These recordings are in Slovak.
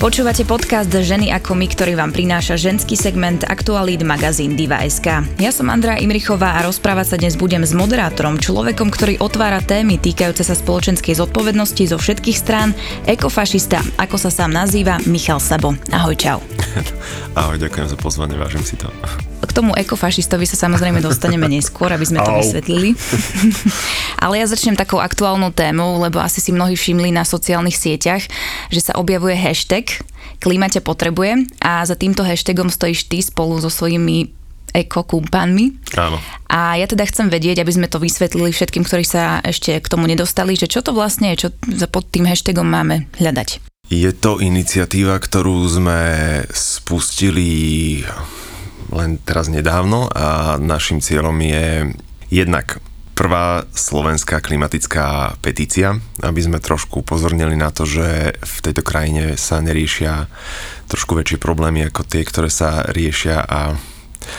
Počúvate podcast Ženy ako my, ktorý vám prináša ženský segment Aktualít magazín Diva.sk. Ja som Andrea Imrichová a rozprávať sa dnes budem s moderátorom, človekom, ktorý otvára témy týkajúce sa spoločenskej zodpovednosti zo všetkých strán, ekofašista, ako sa sám nazýva, Michal Sabo. Ahoj, čau. Ahoj, ďakujem za pozvanie, vážim si to. K tomu ekofašistovi sa samozrejme dostaneme neskôr, aby sme to Au. vysvetlili. Ale ja začnem takou aktuálnou témou, lebo asi si mnohí všimli na sociálnych sieťach, že sa objavuje hashtag Klíma ťa potrebuje a za týmto hashtagom stojíš ty spolu so svojimi ekokumpanmi. Áno. A ja teda chcem vedieť, aby sme to vysvetlili všetkým, ktorí sa ešte k tomu nedostali, že čo to vlastne je, čo pod tým hashtagom máme hľadať. Je to iniciatíva, ktorú sme spustili len teraz nedávno a našim cieľom je jednak prvá slovenská klimatická petícia, aby sme trošku upozornili na to, že v tejto krajine sa neriešia trošku väčšie problémy ako tie, ktoré sa riešia a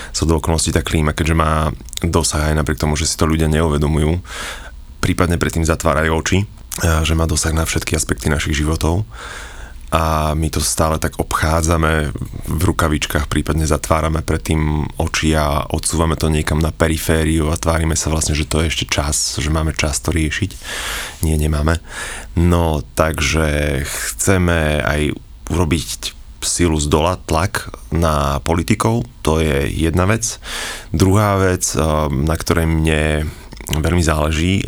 sú do okolností tá klíma, keďže má dosah aj napriek tomu, že si to ľudia neuvedomujú, prípadne predtým zatvárajú oči, že má dosah na všetky aspekty našich životov a my to stále tak obchádzame v rukavičkách, prípadne zatvárame predtým oči a odsúvame to niekam na perifériu a tvárime sa vlastne, že to je ešte čas, že máme čas to riešiť. Nie, nemáme. No, takže chceme aj urobiť silu z dola, tlak na politikov, to je jedna vec. Druhá vec, na ktorej mne veľmi záleží,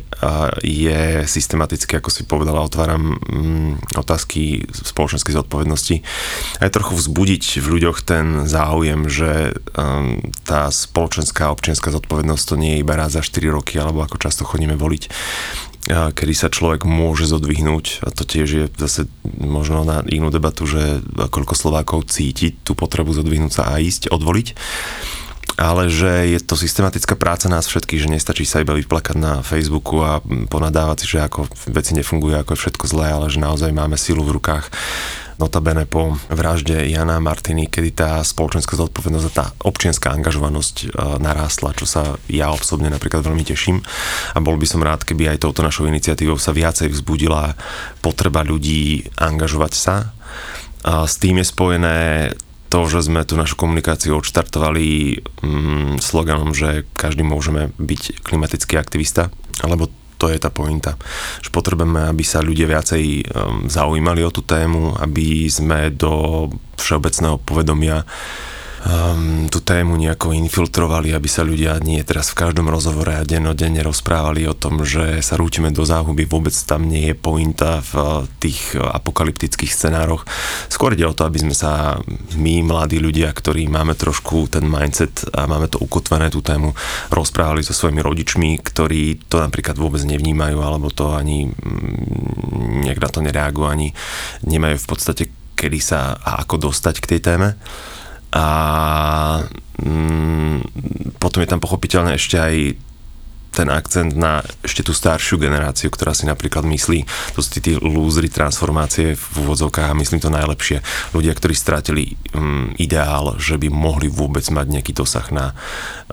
je systematicky, ako si povedala, otváram mm, otázky spoločenskej zodpovednosti. Aj trochu vzbudiť v ľuďoch ten záujem, že um, tá spoločenská občianská zodpovednosť to nie je iba raz za 4 roky, alebo ako často chodíme voliť kedy sa človek môže zodvihnúť a to tiež je zase možno na inú debatu, že koľko Slovákov cíti tú potrebu zodvihnúť sa a ísť odvoliť ale že je to systematická práca nás všetkých, že nestačí sa iba vyplakať na Facebooku a ponadávať si, že ako veci nefungujú, ako je všetko zlé, ale že naozaj máme silu v rukách. Notabene po vražde Jana Martiny, kedy tá spoločenská zodpovednosť a tá občianská angažovanosť e, narástla, čo sa ja osobne napríklad veľmi teším. A bol by som rád, keby aj touto našou iniciatívou sa viacej vzbudila potreba ľudí angažovať sa. A s tým je spojené to, že sme tú našu komunikáciu odštartovali mm, sloganom, že každý môžeme byť klimatický aktivista, alebo to je tá pointa, že potrebujeme, aby sa ľudia viacej um, zaujímali o tú tému, aby sme do všeobecného povedomia um, tú tému nejako infiltrovali, aby sa ľudia nie teraz v každom rozhovore a dennodenne rozprávali o tom, že sa rútime do záhuby, vôbec tam nie je pointa v uh, tých apokalyptických scenároch. Skôr ide o to, aby sme sa my, mladí ľudia, ktorí máme trošku ten mindset a máme to ukotvené tú tému, rozprávali so svojimi rodičmi, ktorí to napríklad vôbec nevnímajú, alebo to ani mm, nejak na to nereagujú, ani nemajú v podstate kedy sa a ako dostať k tej téme a mm, potom je tam pochopiteľne ešte aj ten akcent na ešte tú staršiu generáciu, ktorá si napríklad myslí, to sú tí lúzry transformácie v úvodzovkách a myslím to najlepšie. Ľudia, ktorí strátili um, ideál, že by mohli vôbec mať nejaký dosah na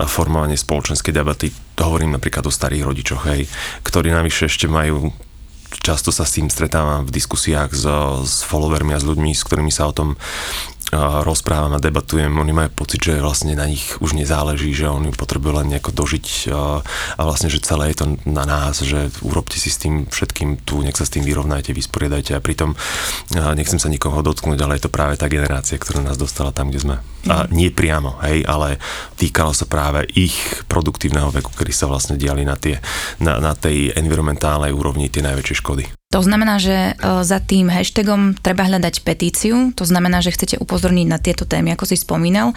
formovanie spoločenskej debaty. To hovorím napríklad o starých rodičoch, hej, ktorí navyše ešte majú často sa s tým stretávam v diskusiách s, s followermi a s ľuďmi, s ktorými sa o tom rozprávam a debatujem, oni majú pocit, že vlastne na nich už nezáleží, že oni potrebujú len nejako dožiť a vlastne, že celé je to na nás, že urobte si s tým všetkým tu, nech sa s tým vyrovnajte, vysporiadajte a pritom nechcem sa nikoho dotknúť, ale je to práve tá generácia, ktorá nás dostala tam, kde sme. A nie priamo, hej, ale týkalo sa práve ich produktívneho veku, kedy sa vlastne diali na, tie, na, na tej environmentálnej úrovni tie najväčšie škody. To znamená, že e, za tým hashtagom treba hľadať petíciu, to znamená, že chcete upozorniť na tieto témy, ako si spomínal.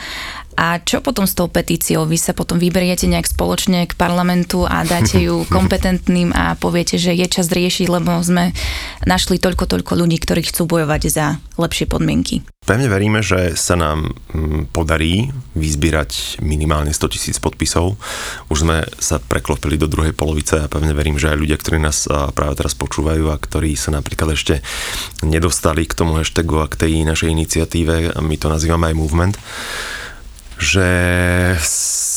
A čo potom s tou petíciou? Vy sa potom vyberiete nejak spoločne k parlamentu a dáte ju kompetentným a poviete, že je čas riešiť, lebo sme našli toľko, toľko ľudí, ktorí chcú bojovať za lepšie podmienky. Pevne veríme, že sa nám mm, podarí vyzbierať minimálne 100 tisíc podpisov. Už sme sa preklopili do druhej polovice a pevne verím, že aj ľudia, ktorí nás práve teraz počúvajú a ktorí sa napríklad ešte nedostali k tomu hashtagu a k tej našej iniciatíve, my to nazývame aj movement, že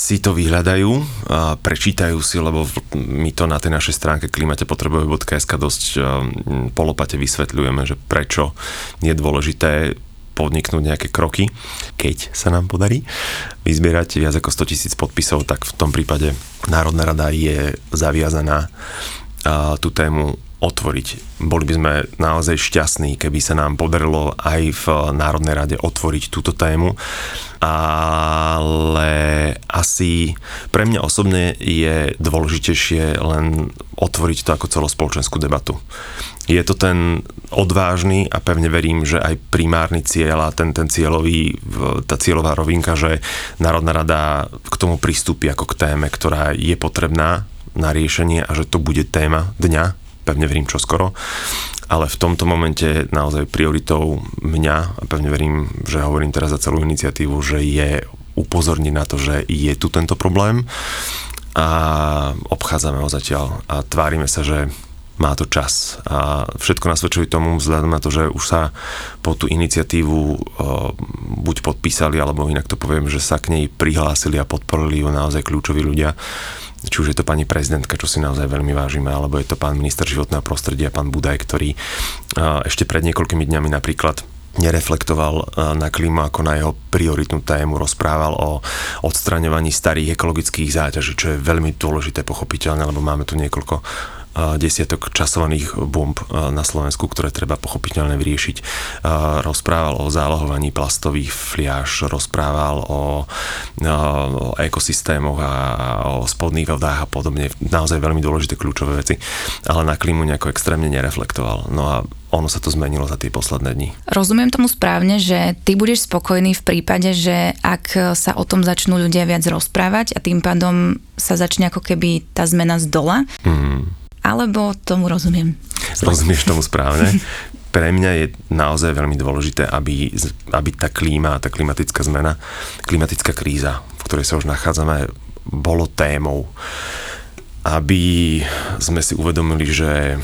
si to vyhľadajú, a prečítajú si, lebo my to na tej našej stránke klimatepotrebuje.sk dosť polopate vysvetľujeme, že prečo je dôležité podniknúť nejaké kroky, keď sa nám podarí vyzbierať viac ako 100 tisíc podpisov, tak v tom prípade Národná rada je zaviazaná tú tému otvoriť. Boli by sme naozaj šťastní, keby sa nám podarilo aj v Národnej rade otvoriť túto tému, ale asi pre mňa osobne je dôležitejšie len otvoriť to ako celospoločenskú debatu. Je to ten odvážny a pevne verím, že aj primárny cieľ a ten, ten cieľový, tá cieľová rovinka, že Národná rada k tomu pristúpi ako k téme, ktorá je potrebná na riešenie a že to bude téma dňa pevne verím čo skoro. Ale v tomto momente naozaj prioritou mňa, a pevne verím, že hovorím teraz za celú iniciatívu, že je upozorniť na to, že je tu tento problém a obchádzame ho zatiaľ a tvárime sa, že má to čas. A všetko nasvedčuje tomu vzhľadom na to, že už sa po tú iniciatívu o, buď podpísali, alebo inak to poviem, že sa k nej prihlásili a podporili ju naozaj kľúčoví ľudia či už je to pani prezidentka, čo si naozaj veľmi vážime, alebo je to pán minister životného prostredia, pán Budaj, ktorý ešte pred niekoľkými dňami napríklad nereflektoval na klímu ako na jeho prioritnú tému, rozprával o odstraňovaní starých ekologických záťaží, čo je veľmi dôležité pochopiteľné, lebo máme tu niekoľko desiatok časovaných bomb na Slovensku, ktoré treba pochopiteľne vyriešiť. Rozprával o zálohovaní plastových fliaž, rozprával o, o ekosystémoch a o spodných vodách a podobne. Naozaj veľmi dôležité kľúčové veci, ale na klímu nejako extrémne nereflektoval. No a ono sa to zmenilo za tie posledné dni. Rozumiem tomu správne, že ty budeš spokojný v prípade, že ak sa o tom začnú ľudia viac rozprávať a tým pádom sa začne ako keby tá zmena z dola. Mm alebo tomu rozumiem? Rozumieš tomu správne. Pre mňa je naozaj veľmi dôležité, aby, aby tá klíma, tá klimatická zmena, klimatická kríza, v ktorej sa už nachádzame, bolo témou. Aby sme si uvedomili, že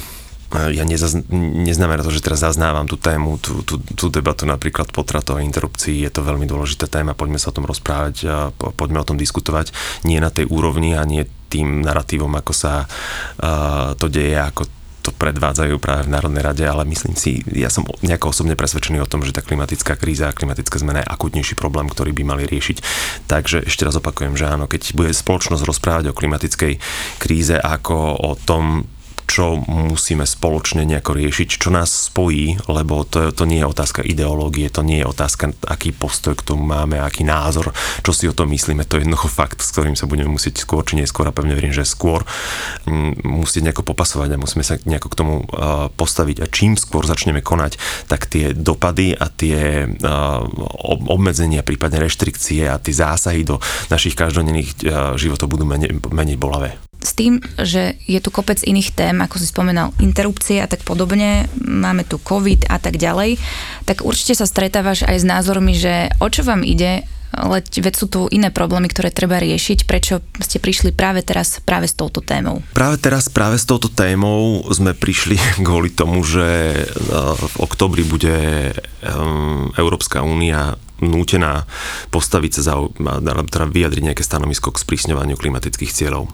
ja nezaz, neznamená to, že teraz zaznávam tú tému, tú, tú, tú debatu napríklad potratovej interrupcii, je to veľmi dôležitá téma, poďme sa o tom rozprávať a poďme o tom diskutovať, nie na tej úrovni a nie tým narratívom, ako sa uh, to deje, ako to predvádzajú práve v Národnej rade, ale myslím si, ja som nejako osobne presvedčený o tom, že tá klimatická kríza a klimatická zmena je akutnejší problém, ktorý by mali riešiť. Takže ešte raz opakujem, že áno, keď bude spoločnosť rozprávať o klimatickej kríze ako o tom, čo musíme spoločne nejako riešiť, čo nás spojí, lebo to, to nie je otázka ideológie, to nie je otázka, aký postoj k tomu máme, aký názor, čo si o tom myslíme, to je jednoducho fakt, s ktorým sa budeme musieť skôr či neskôr, a pevne verím, že skôr mm, musieť nejako popasovať a musíme sa nejako k tomu uh, postaviť. A čím skôr začneme konať, tak tie dopady a tie uh, obmedzenia, prípadne reštrikcie a tie zásahy do našich každodenných uh, životov budú menej, menej bolavé s tým, že je tu kopec iných tém, ako si spomenal, interrupcie a tak podobne, máme tu COVID a tak ďalej, tak určite sa stretávaš aj s názormi, že o čo vám ide, Leď, veď sú tu iné problémy, ktoré treba riešiť. Prečo ste prišli práve teraz práve s touto témou? Práve teraz práve s touto témou sme prišli kvôli tomu, že e, v oktobri bude e, Európska únia nútená postaviť sa za, teda vyjadriť nejaké stanovisko k sprísňovaniu klimatických cieľov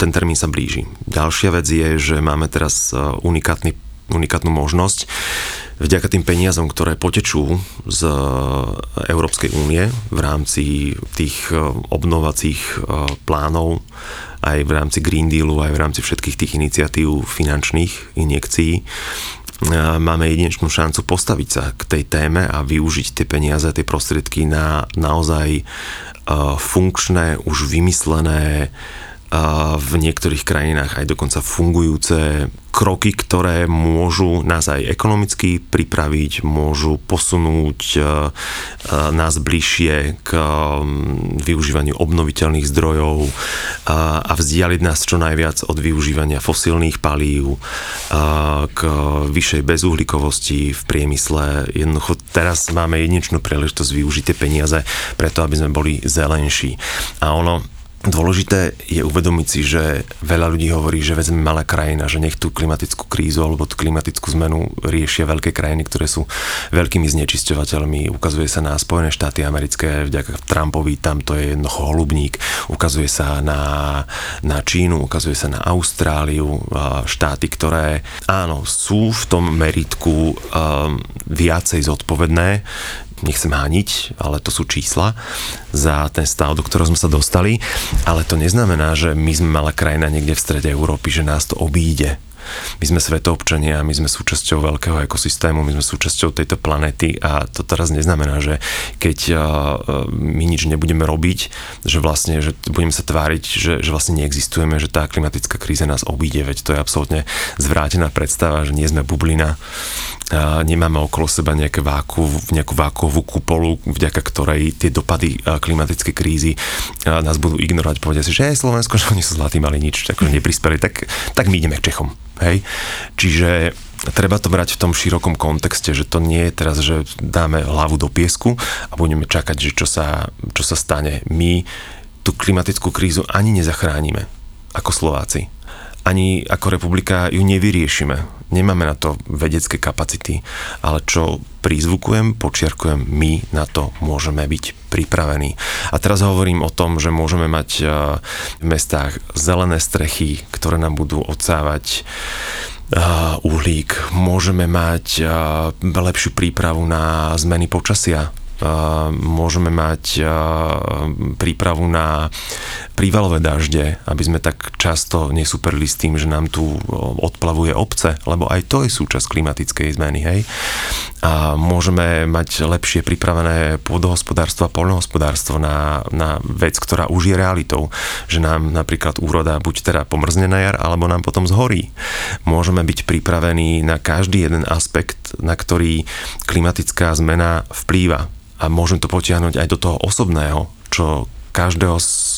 ten termín sa blíži. Ďalšia vec je, že máme teraz e, unikátny, unikátnu možnosť vďaka tým peniazom, ktoré potečú z e, Európskej únie v rámci tých e, obnovacích plánov, aj v rámci Green Dealu, aj v rámci všetkých tých iniciatív finančných injekcií, máme jedinečnú šancu postaviť sa k tej téme a využiť tie peniaze, tie prostriedky na naozaj funkčné, už vymyslené v niektorých krajinách aj dokonca fungujúce kroky, ktoré môžu nás aj ekonomicky pripraviť, môžu posunúť e, e, nás bližšie k využívaniu obnoviteľných zdrojov a vzdialiť nás čo najviac od využívania fosílnych palív k vyššej bezuhlíkovosti v priemysle. Jednoducho teraz máme jedinečnú príležitosť využiť tie peniaze preto, aby sme boli zelenší. A ono Dôležité je uvedomiť si, že veľa ľudí hovorí, že vezme malá krajina, že nech tú klimatickú krízu alebo tú klimatickú zmenu riešia veľké krajiny, ktoré sú veľkými znečisťovateľmi. Ukazuje sa na Spojené štáty americké, vďaka Trumpovi, tam to je jednoducho holubník. Ukazuje sa na, na Čínu, ukazuje sa na Austráliu, štáty, ktoré áno, sú v tom meritku um, viacej zodpovedné, nechcem hániť, ale to sú čísla za ten stav, do ktorého sme sa dostali, ale to neznamená, že my sme malá krajina niekde v strede Európy, že nás to obíde my sme svetoobčania, my sme súčasťou veľkého ekosystému, my sme súčasťou tejto planety a to teraz neznamená, že keď my nič nebudeme robiť, že vlastne, že budeme sa tváriť, že, že vlastne neexistujeme, že tá klimatická kríza nás obíde, veď to je absolútne zvrátená predstava, že nie sme bublina, nemáme okolo seba nejaké váku, nejakú vákovú kupolu, vďaka ktorej tie dopady klimatickej krízy nás budú ignorovať, povedia si, že je Slovensko, že oni sú zlatí, mali nič, tak neprispeli, tak, tak my ideme k Čechom. Hej? Čiže treba to brať v tom širokom kontexte, že to nie je teraz, že dáme hlavu do piesku a budeme čakať, že čo sa, čo sa stane. My tú klimatickú krízu ani nezachránime ako Slováci. Ani ako republika ju nevyriešime. Nemáme na to vedecké kapacity, ale čo prizvukujem, počiarkujem, my na to môžeme byť pripravení. A teraz hovorím o tom, že môžeme mať v mestách zelené strechy, ktoré nám budú odsávať uhlík, môžeme mať lepšiu prípravu na zmeny počasia, môžeme mať prípravu na prívalové dažde, aby sme tak často nesúperili s tým, že nám tu odplavuje obce, lebo aj to je súčasť klimatickej zmeny, hej. A môžeme mať lepšie pripravené pôdohospodárstvo a poľnohospodárstvo na, na vec, ktorá už je realitou, že nám napríklad úroda buď teda pomrzne na jar, alebo nám potom zhorí. Môžeme byť pripravení na každý jeden aspekt, na ktorý klimatická zmena vplýva a môžem to potiahnuť aj do toho osobného, čo každého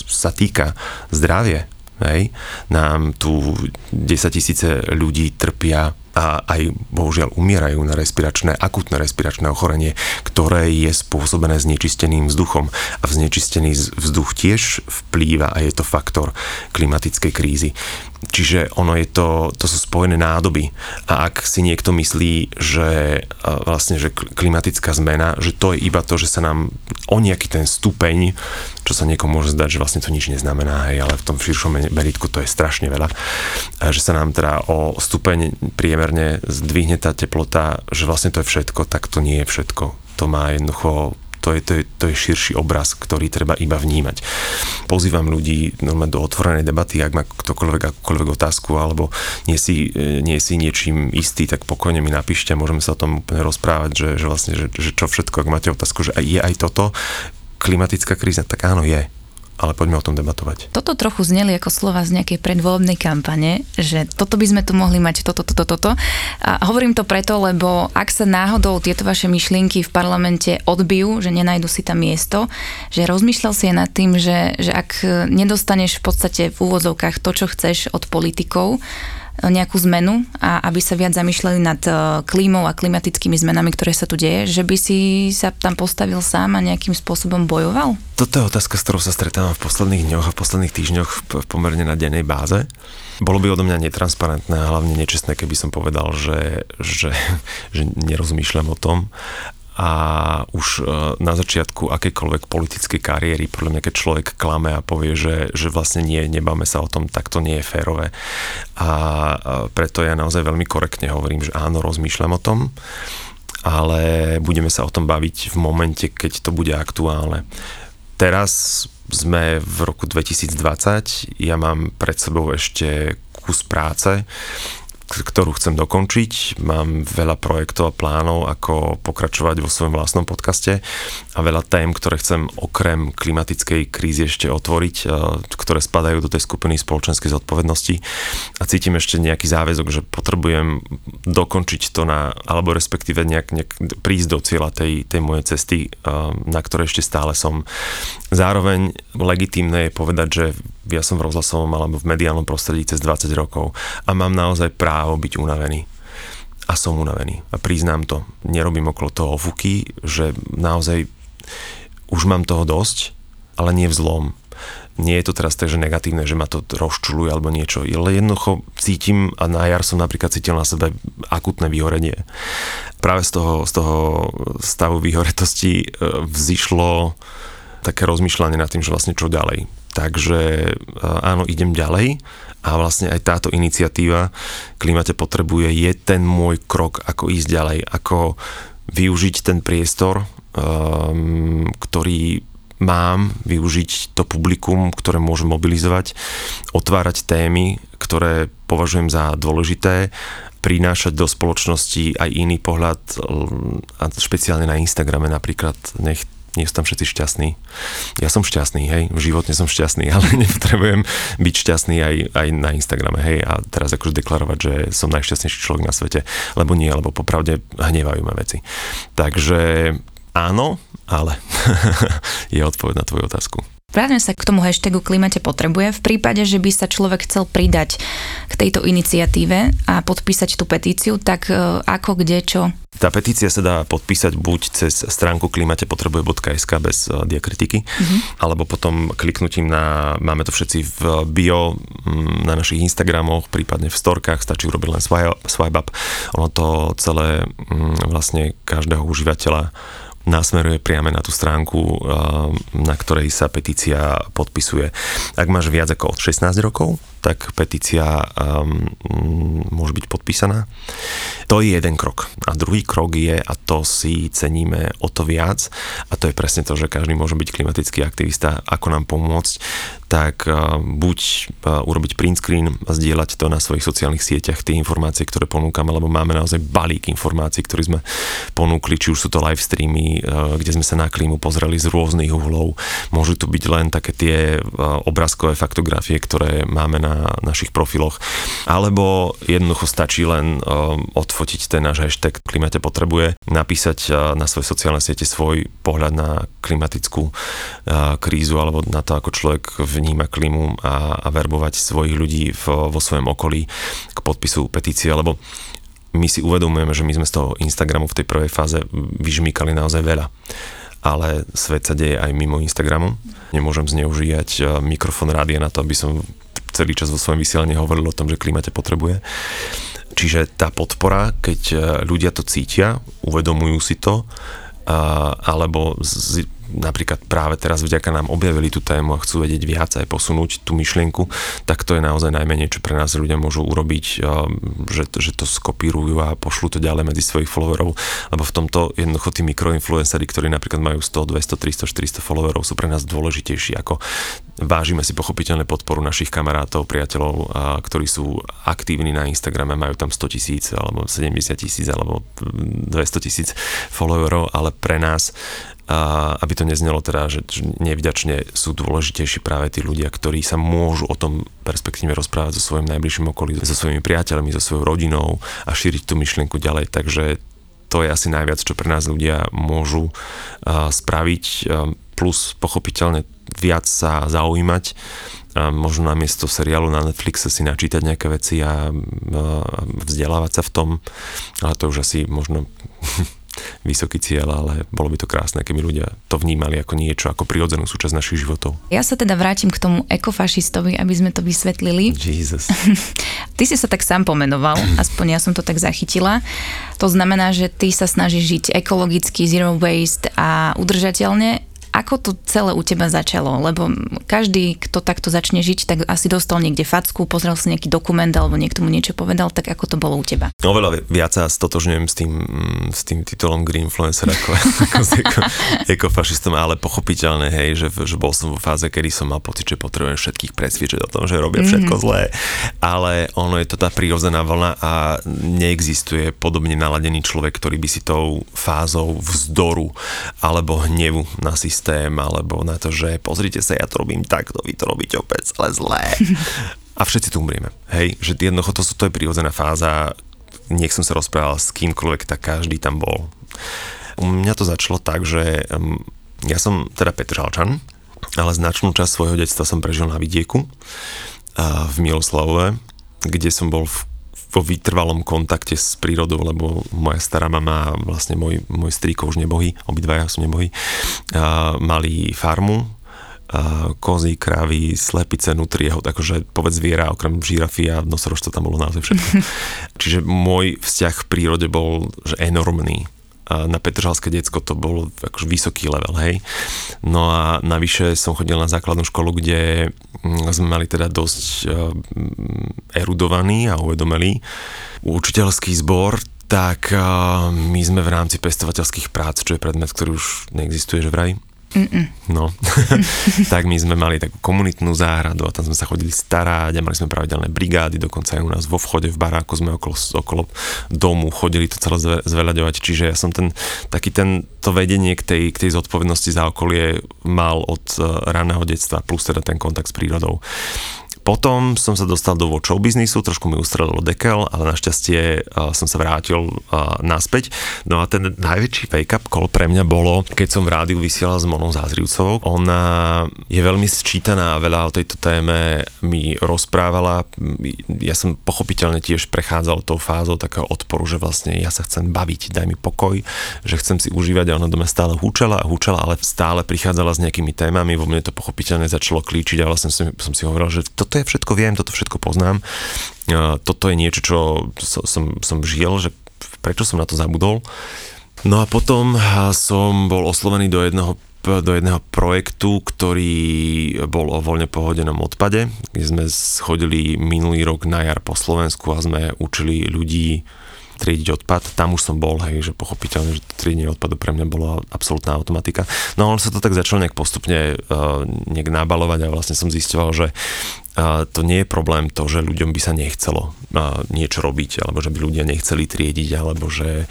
sa týka zdravie. Hej. Nám tu 10 tisíce ľudí trpia a aj bohužiaľ umierajú na respiračné, akutné respiračné ochorenie, ktoré je spôsobené znečisteným vzduchom. A znečistený vzduch tiež vplýva a je to faktor klimatickej krízy. Čiže ono je to, to sú spojené nádoby. A ak si niekto myslí, že vlastne, že klimatická zmena, že to je iba to, že sa nám o nejaký ten stupeň, čo sa niekomu môže zdať, že vlastne to nič neznamená, hej, ale v tom širšom meritku to je strašne veľa, že sa nám teda o stupeň priemerne zdvihne tá teplota, že vlastne to je všetko, tak to nie je všetko. To má jednoducho to je, to, je, to je širší obraz, ktorý treba iba vnímať. Pozývam ľudí normálne do otvorenej debaty, ak má ktokoľvek akúkoľvek otázku, alebo nie si, e, nie si niečím istý, tak pokojne mi napíšte, môžeme sa o tom úplne rozprávať, že, že vlastne, že, že čo všetko, ak máte otázku, že je aj toto klimatická kríza, tak áno, je ale poďme o tom debatovať. Toto trochu zneli ako slova z nejakej predvolebnej kampane, že toto by sme tu mohli mať, toto, toto, toto. A hovorím to preto, lebo ak sa náhodou tieto vaše myšlienky v parlamente odbijú, že nenajdu si tam miesto, že rozmýšľal si aj nad tým, že, že ak nedostaneš v podstate v úvodzovkách to, čo chceš od politikov, nejakú zmenu a aby sa viac zamýšľali nad e, klímou a klimatickými zmenami, ktoré sa tu deje, že by si sa tam postavil sám a nejakým spôsobom bojoval? Toto je otázka, s ktorou sa stretávam v posledných dňoch a v posledných týždňoch v pomerne na dennej báze. Bolo by odo mňa netransparentné a hlavne nečestné, keby som povedal, že, že, že nerozmýšľam o tom a už e, na začiatku akejkoľvek politickej kariéry podľa mňa keď človek klame a povie, že, že vlastne nie, nebáme sa o tom, tak to nie je férové. A preto ja naozaj veľmi korektne hovorím, že áno, rozmýšľam o tom, ale budeme sa o tom baviť v momente, keď to bude aktuálne. Teraz sme v roku 2020, ja mám pred sebou ešte kus práce, ktorú chcem dokončiť. Mám veľa projektov a plánov, ako pokračovať vo svojom vlastnom podcaste a veľa tém, ktoré chcem okrem klimatickej krízy ešte otvoriť, ktoré spadajú do tej skupiny spoločenskej zodpovednosti. A cítim ešte nejaký záväzok, že potrebujem dokončiť to na, alebo respektíve nejak, nejak prísť do cieľa tej, tej mojej cesty, na ktorej ešte stále som. Zároveň legitímne je povedať, že ja som v rozhlasovom alebo v mediálnom prostredí cez 20 rokov a mám naozaj právo byť unavený. A som unavený. A priznám to. Nerobím okolo toho fuky, že naozaj už mám toho dosť, ale nie v zlom. nie je to teraz tak, že negatívne, že ma to rozčuluje alebo niečo, ale jednoducho cítim a na jar som napríklad cítil na sebe akutné vyhorenie. Práve z toho, z toho stavu vyhoretosti e, vzýšlo také rozmýšľanie nad tým, že vlastne čo ďalej. Takže e, áno, idem ďalej. A vlastne aj táto iniciatíva Klimate potrebuje je ten môj krok, ako ísť ďalej, ako využiť ten priestor, um, ktorý mám, využiť to publikum, ktoré môžem mobilizovať, otvárať témy, ktoré považujem za dôležité, prinášať do spoločnosti aj iný pohľad, a špeciálne na Instagrame napríklad, nech nie sú tam všetci šťastní. Ja som šťastný, hej, v živote som šťastný, ale nepotrebujem byť šťastný aj, aj na Instagrame, hej, a teraz akože deklarovať, že som najšťastnejší človek na svete, lebo nie, lebo popravde hnevajú ma veci. Takže áno, ale je odpoveď na tvoju otázku. Vráťme sa k tomu hashtagu Klimate potrebuje. V prípade, že by sa človek chcel pridať k tejto iniciatíve a podpísať tú petíciu, tak e, ako, kde, čo? Tá petícia sa dá podpísať buď cez stránku klimatepotrebuje.sk bez e, diakritiky, uh-huh. alebo potom kliknutím na, máme to všetci v bio, mm, na našich Instagramoch, prípadne v storkách, stačí urobiť len swipe, swipe up. Ono to celé mm, vlastne každého užívateľa nasmeruje priame na tú stránku, eh, na ktorej sa petícia podpisuje. Ak máš viac ako od 16 rokov, tak petícia um, môže byť podpísaná. To je jeden krok. A druhý krok je, a to si ceníme o to viac, a to je presne to, že každý môže byť klimatický aktivista, ako nám pomôcť, tak uh, buď uh, urobiť print screen a zdieľať to na svojich sociálnych sieťach, tie informácie, ktoré ponúkame, lebo máme naozaj balík informácií, ktoré sme ponúkli, či už sú to live streamy, uh, kde sme sa na klímu pozreli z rôznych uhlov. Môžu tu byť len také tie obrázkové faktografie, ktoré máme na na našich profiloch, alebo jednoducho stačí len odfotiť ten náš hashtag Klimate potrebuje, napísať na svoje sociálne siete svoj pohľad na klimatickú krízu alebo na to, ako človek vníma klímu a, a verbovať svojich ľudí v, vo svojom okolí k podpisu petície, lebo my si uvedomujeme, že my sme z toho Instagramu v tej prvej fáze vyžmýkali naozaj veľa ale svet sa deje aj mimo Instagramu. Nemôžem zneužívať mikrofón rádia na to, aby som celý čas vo svojom vysielaní hovoril o tom, že klimate potrebuje. Čiže tá podpora, keď e, ľudia to cítia, uvedomujú si to, alebo napríklad práve teraz vďaka nám objavili tú tému a chcú vedieť viac aj posunúť tú myšlienku, tak to je naozaj najmenej, čo pre nás ľudia môžu urobiť, že, že to skopírujú a pošlú to ďalej medzi svojich followerov, lebo v tomto jednoducho tí mikroinfluenceri, ktorí napríklad majú 100, 200, 300, 400 followerov, sú pre nás dôležitejší ako vážime si pochopiteľne podporu našich kamarátov, priateľov, ktorí sú aktívni na Instagrame, majú tam 100 tisíc alebo 70 tisíc alebo 200 tisíc followerov, ale pre nás a aby to neznelo teda, že nevďačne sú dôležitejší práve tí ľudia, ktorí sa môžu o tom perspektíve rozprávať so svojím najbližším okolím, so svojimi priateľmi, so svojou rodinou a šíriť tú myšlienku ďalej. Takže to je asi najviac, čo pre nás ľudia môžu spraviť, plus pochopiteľne viac sa zaujímať. A možno namiesto seriálu na Netflixe si načítať nejaké veci a vzdelávať sa v tom, ale to už asi možno vysoký cieľ, ale bolo by to krásne, keby ľudia to vnímali ako niečo, ako prirodzenú súčasť našich životov. Ja sa teda vrátim k tomu ekofašistovi, aby sme to vysvetlili. Jesus. ty si sa tak sám pomenoval, aspoň ja som to tak zachytila. To znamená, že ty sa snažíš žiť ekologicky, zero waste a udržateľne ako to celé u teba začalo? Lebo každý, kto takto začne žiť, tak asi dostal niekde facku, pozrel si nejaký dokument alebo niekto mu niečo povedal, tak ako to bolo u teba? Oveľa viac sa stotožňujem s tým, mm, s tým titulom Green Influencer ako, ako s eko, ekofašistom, ale pochopiteľne, hej, že, že bol som vo fáze, kedy som mal pocit, že potrebujem všetkých presviečať o tom, že robia všetko mm-hmm. zlé, ale ono je to tá prírodzená vlna a neexistuje podobne naladený človek, ktorý by si tou fázou vzdoru alebo hnevu na systém systém, alebo na to, že pozrite sa, ja to robím takto, vy to robíte opäť ale zlé. A všetci tu umrieme. Hej, že jednoducho to, to je prírodzená fáza, nech som sa rozprával s kýmkoľvek, tak každý tam bol. U mňa to začalo tak, že ja som teda Petržalčan, ale značnú časť svojho detstva som prežil na vidieku v Miloslavove, kde som bol v vo vytrvalom kontakte s prírodou, lebo moja stará mama a vlastne môj, môj strýko už nebohý, obidvaja sú nebohí, a mali farmu kozy, krávy, slepice, nutrie, akože povedz zviera, okrem žirafy a nosorožca tam bolo naozaj všetko. Čiže môj vzťah k prírode bol že enormný na Petržalské decko to bol akože vysoký level, hej. No a navyše som chodil na základnú školu, kde mm, sme mali teda dosť erudovaný a uvedomelý učiteľský zbor, tak my sme v rámci pestovateľských prác, čo je predmet, ktorý už neexistuje, že vraj, Mm-mm. No, tak my sme mali takú komunitnú záhradu a tam sme sa chodili starať a mali sme pravidelné brigády, dokonca aj u nás vo vchode v baráku sme okolo, okolo domu chodili to celé zveľaďovať, čiže ja som ten, taký ten, to vedenie k tej, k tej zodpovednosti za okolie mal od uh, raného detstva, plus teda ten kontakt s prírodou. Potom som sa dostal do show biznisu, trošku mi ustrelilo dekel, ale našťastie uh, som sa vrátil uh, naspäť. No a ten najväčší wake-up call pre mňa bolo, keď som v rádiu vysielal s Monou Zázrivcovou. Ona je veľmi sčítaná a veľa o tejto téme mi rozprávala. Ja som pochopiteľne tiež prechádzal tou fázou takého odporu, že vlastne ja sa chcem baviť, daj mi pokoj, že chcem si užívať a ona do mňa stále húčala a húčala, ale stále prichádzala s nejakými témami, vo mne to pochopiteľne začalo klíčiť a vlastne som, som si hovoril, že toto je všetko viem, toto všetko poznám. Toto je niečo, čo som, som žil, že prečo som na to zabudol. No a potom som bol oslovený do jedného do jedného projektu, ktorý bol o voľne pohodenom odpade, kde sme schodili minulý rok na jar po Slovensku a sme učili ľudí triediť odpad, tam už som bol, hej, že pochopiteľne, že triedenie odpadu pre mňa bola absolútna automatika. No on sa to tak začal nejak postupne uh, nejak nabalovať a vlastne som zistoval, že to nie je problém to, že ľuďom by sa nechcelo niečo robiť, alebo že by ľudia nechceli triediť, alebo že,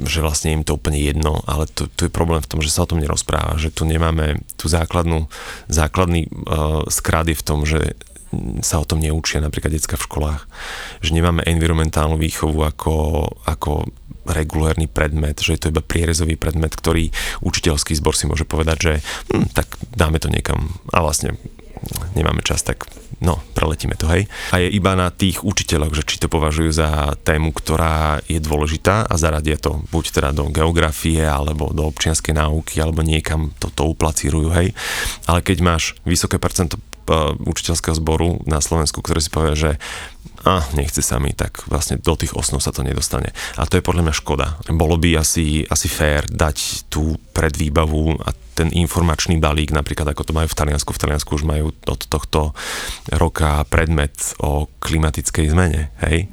že vlastne im to úplne jedno, ale to, to je problém v tom, že sa o tom nerozpráva, že tu nemáme tú základnú, základný uh, skrát je v tom, že sa o tom neučia napríklad detská v školách. Že nemáme environmentálnu výchovu ako, ako regulérny predmet, že je to iba prierezový predmet, ktorý učiteľský zbor si môže povedať, že hm, tak dáme to niekam a vlastne nemáme čas, tak no, preletíme to, hej. A je iba na tých učiteľoch, že či to považujú za tému, ktorá je dôležitá a zaradia to buď teda do geografie, alebo do občianskej náuky, alebo niekam toto uplacírujú, hej. Ale keď máš vysoké percento učiteľského zboru na Slovensku, ktorý si povie, že a nechce sa mi, tak vlastne do tých osnov sa to nedostane. A to je podľa mňa škoda. Bolo by asi, asi fér dať tú predvýbavu a ten informačný balík, napríklad ako to majú v Taliansku. V Taliansku už majú od tohto roka predmet o klimatickej zmene, hej?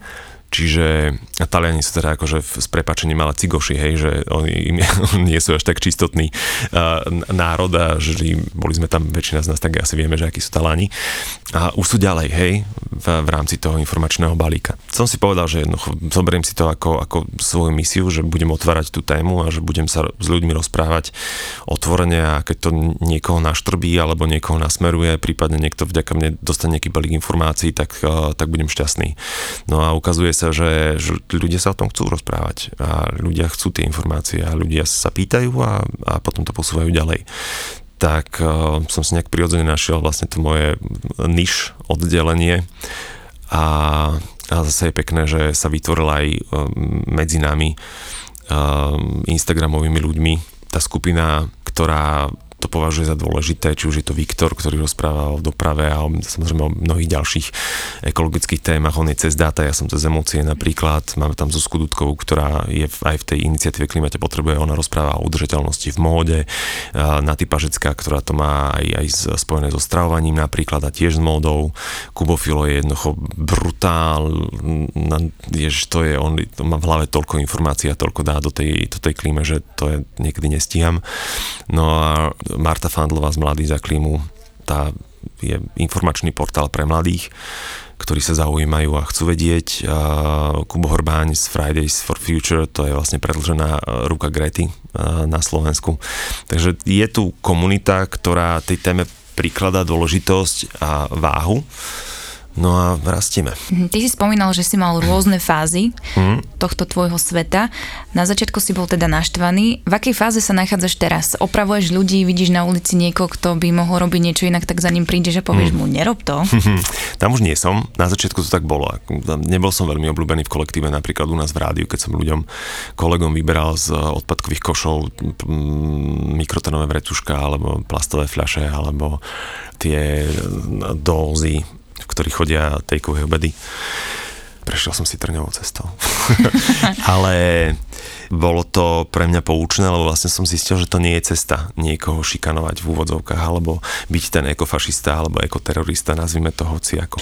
Čiže a Taliani sú teda akože s prepačením ale cigoši, hej, že oni, nie sú až tak čistotný uh, národ a že boli sme tam, väčšina z nás tak asi vieme, že akí sú Taláni. A už sú ďalej, hej, v, v rámci toho informačného balíka. Som si povedal, že jednoducho zoberiem si to ako, ako svoju misiu, že budem otvárať tú tému a že budem sa s ľuďmi rozprávať otvorene a keď to niekoho naštrbí alebo niekoho nasmeruje, prípadne niekto vďaka mne dostane nejaký balík informácií, tak, uh, tak budem šťastný. No a ukazuje sa, sa, že, že ľudia sa o tom chcú rozprávať a ľudia chcú tie informácie a ľudia sa pýtajú a, a potom to posúvajú ďalej. Tak uh, som si nejak prirodzene našiel vlastne to moje niž oddelenie a, a zase je pekné, že sa vytvorila aj uh, medzi nami uh, Instagramovými ľuďmi tá skupina, ktorá to považuje za dôležité, či už je to Viktor, ktorý rozpráva o doprave a o, samozrejme o mnohých ďalších ekologických témach. On je cez dáta, ja som cez emócie napríklad. Máme tam Zuzku Dudkovú, ktorá je aj v tej iniciatíve Klimate potrebuje, ona rozpráva o udržateľnosti v móde. Naty Pažecká, ktorá to má aj, aj spojené so stravovaním napríklad a tiež s módou. Kubo je jednoducho brutál, jež to je, on má v hlave toľko informácií a toľko dá do tej, do tej klíme, že to je niekedy nestíham. No a Marta Fandlová z Mladý za klímu, tá je informačný portál pre mladých, ktorí sa zaujímajú a chcú vedieť. Kubo Horbáň z Fridays for Future, to je vlastne predlžená ruka Grety na Slovensku. Takže je tu komunita, ktorá tej téme prikladá dôležitosť a váhu No a rastieme. Mhm, ty si spomínal, že si mal rôzne fázy mm. tohto tvojho sveta. Na začiatku si bol teda naštvaný. V akej fáze sa nachádzaš teraz? Opravuješ ľudí, vidíš na ulici niekoho, kto by mohol robiť niečo inak, tak za ním prídeš a povieš mm. mu, nerob to. Tam už nie som. Na začiatku to tak bolo. Nebol som veľmi obľúbený v kolektíve, napríklad u nás v rádiu, keď som ľuďom, kolegom vyberal z odpadkových košov mikrotonové vretuška alebo plastové fľaše alebo tie dózy v ktorých chodia takeaway obedy. Prešiel som si trňovou cestou. Ale bolo to pre mňa poučné, lebo vlastne som zistil, že to nie je cesta niekoho šikanovať v úvodzovkách, alebo byť ten ekofašista, alebo ekoterorista, nazvime to hoci ako.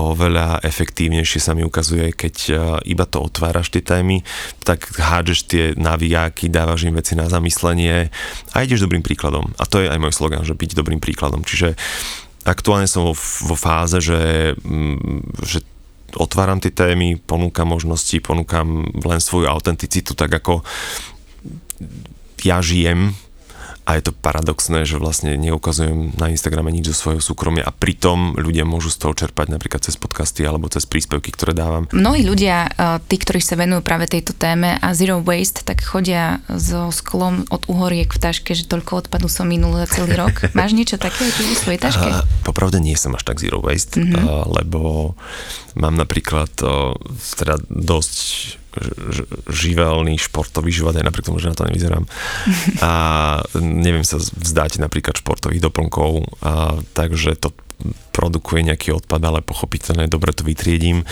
Oveľa efektívnejšie sa mi ukazuje, keď e, iba to otváraš tie témy, tak hádžeš tie navijáky, dávaš im veci na zamyslenie a ideš dobrým príkladom. A to je aj môj slogan, že byť dobrým príkladom. Čiže aktuálne som vo, vo fáze, že, mm, že otváram tie témy, ponúkam možnosti, ponúkam len svoju autenticitu, tak ako ja žijem a je to paradoxné, že vlastne neukazujem na Instagrame nič zo svojho súkromia a pritom ľudia môžu z toho čerpať napríklad cez podcasty alebo cez príspevky, ktoré dávam. Mnohí ľudia, e, tí, ktorí sa venujú práve tejto téme a zero waste, tak chodia so sklom od uhoriek v taške, že toľko odpadu som minul za celý rok. Máš niečo také aj v svojej taške? A, popravde nie som až tak zero waste, mm-hmm. lebo mám napríklad teda dosť živelný športový život, aj napriek tomu, že na to nevyzerám. A neviem sa vzdať napríklad športových doplnkov, a, takže to produkuje nejaký odpad, ale pochopiteľne dobre to vytriedím.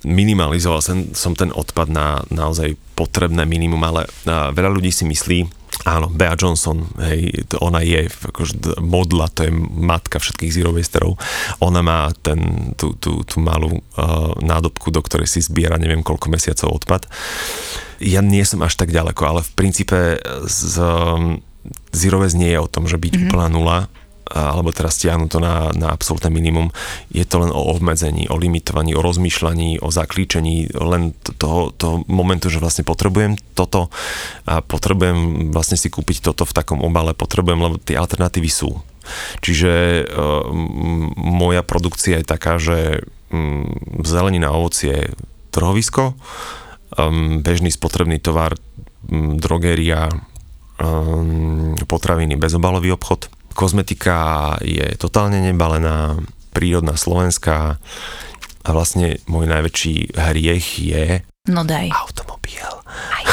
Minimalizoval som, som ten odpad na naozaj potrebné minimum, ale veľa ľudí si myslí, Áno, Bea Johnson, hej, ona je akože modla, to je matka všetkých zero wasterov. Ona má ten, tú, tú, tú malú uh, nádobku, do ktorej si zbiera neviem koľko mesiacov odpad. Ja nie som až tak ďaleko, ale v princípe z, um, zero waste nie je o tom, že byť mm-hmm. úplná nula, alebo teraz stiahnuť to na, na absolútne minimum. Je to len o obmedzení, o limitovaní, o rozmýšľaní, o zaklíčení len toho, toho momentu, že vlastne potrebujem toto a potrebujem vlastne si kúpiť toto v takom obale, potrebujem, lebo tie alternatívy sú. Čiže uh, moja produkcia je taká, že um, zelenina, ovocie, trhovisko, um, bežný spotrebný tovar, um, drogeria, um, potraviny, bezobalový obchod, kozmetika je totálne nebalená, prírodná slovenská a vlastne môj najväčší hriech je No daj. Automobil. Aj,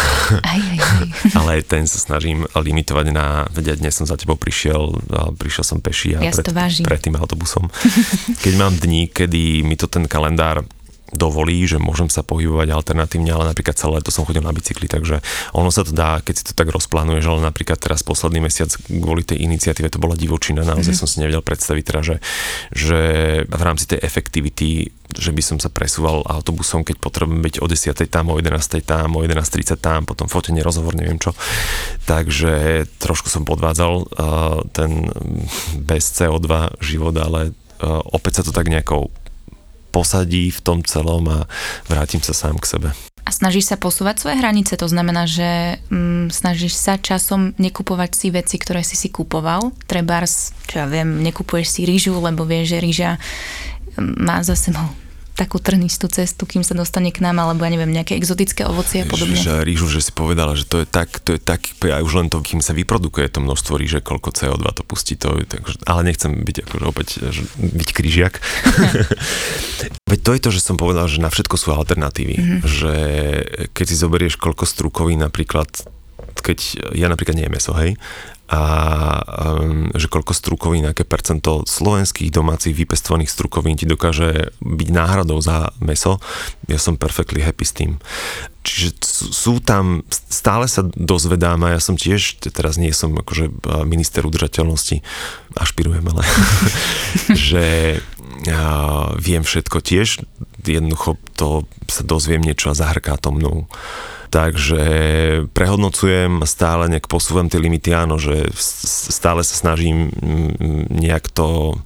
aj, aj, aj. Ale ten sa snažím limitovať na, vedia, dnes som za tebou prišiel, prišiel som peši a ja pred, pred tým autobusom. Keď mám dní, kedy mi to ten kalendár dovolí, že môžem sa pohybovať alternatívne, ale napríklad celé to som chodil na bicykli, takže ono sa to dá, keď si to tak rozplánuješ, ale napríklad teraz posledný mesiac kvôli tej iniciatíve to bola divočina, naozaj mm-hmm. som si nevedel predstaviť teda, že, že v rámci tej efektivity že by som sa presúval autobusom, keď potrebujem byť o 10. tam, o 11. tam, o 11.30 tam, potom fotenie, rozhovor, neviem čo. Takže trošku som podvádzal uh, ten bez CO2 život, ale uh, opäť sa to tak nejakou posadí v tom celom a vrátim sa sám k sebe. A snažíš sa posúvať svoje hranice? To znamená, že mm, snažíš sa časom nekupovať si veci, ktoré si si kupoval? Trebárs, čo ja viem, nekupuješ si rýžu, lebo vieš, že rýža mm, má za sebou takú trnistú cestu, kým sa dostane k nám, alebo ja neviem, nejaké exotické ovocie a podobne. Že rýžu, že si povedala, že to je tak, to je tak, ja už len to, kým sa vyprodukuje to množstvo rýže, koľko CO2 to pustí, to, tak, ale nechcem byť akože opäť, že, byť kryžiak. Veď to je to, že som povedal, že na všetko sú alternatívy, mm-hmm. že keď si zoberieš koľko strukoví napríklad keď ja napríklad nie meso, hej, a um, že koľko strukovín, aké percento slovenských domácich vypestovaných strukovín ti dokáže byť náhradou za meso, ja som perfectly happy s tým. Čiže sú tam, stále sa dozvedám a ja som tiež, teraz nie som akože minister udržateľnosti, ašpirujem, ale že ja viem všetko tiež, jednoducho to sa dozviem niečo a zahrká to mnou. Takže prehodnocujem, stále nejak posúvam tie limity, áno, že stále sa snažím nejak to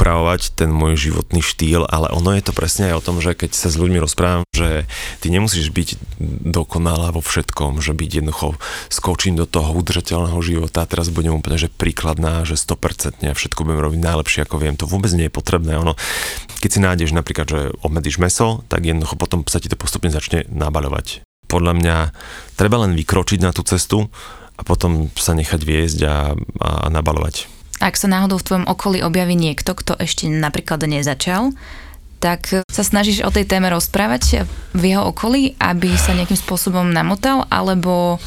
upravovať, ten môj životný štýl, ale ono je to presne aj o tom, že keď sa s ľuďmi rozprávam, že ty nemusíš byť dokonalá vo všetkom, že byť jednoducho skočím do toho udržateľného života, teraz budem úplne že príkladná, že 100% a všetko budem robiť najlepšie ako viem, to vôbec nie je potrebné. Ono, keď si nájdeš napríklad, že obmedíš meso, tak jednoducho potom sa ti to postupne začne nabaľovať. Podľa mňa treba len vykročiť na tú cestu a potom sa nechať viesť a, a nabalovať. Ak sa náhodou v tvojom okolí objaví niekto, kto ešte napríklad nezačal, tak sa snažíš o tej téme rozprávať v jeho okolí, aby sa nejakým spôsobom namotal, alebo,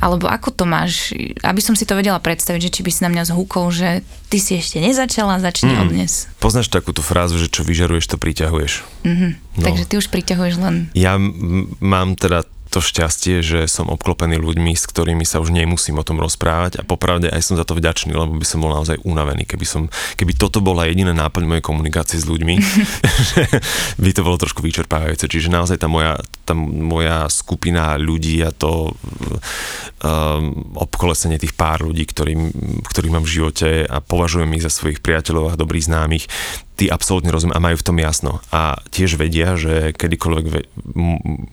alebo ako to máš? Aby som si to vedela predstaviť, že či by si na mňa zhúkol, že ty si ešte nezačala, začni mm. od dnes. Poznáš takúto frázu, že čo vyžaruješ, to priťahuješ. Mm-hmm. No. Takže ty už priťahuješ len... Ja m- mám teda to šťastie, že som obklopený ľuďmi, s ktorými sa už nemusím o tom rozprávať a popravde aj som za to vďačný, lebo by som bol naozaj unavený, keby, som, keby toto bola jediná náplň mojej komunikácie s ľuďmi, by to bolo trošku vyčerpávajúce. Čiže naozaj tá moja, tá moja skupina ľudí a to um, obkolesenie tých pár ľudí, ktorým, ktorých mám v živote a považujem ich za svojich priateľov a dobrých známych, tí absolútne rozumejú a majú v tom jasno. A tiež vedia, že kedykoľvek ve-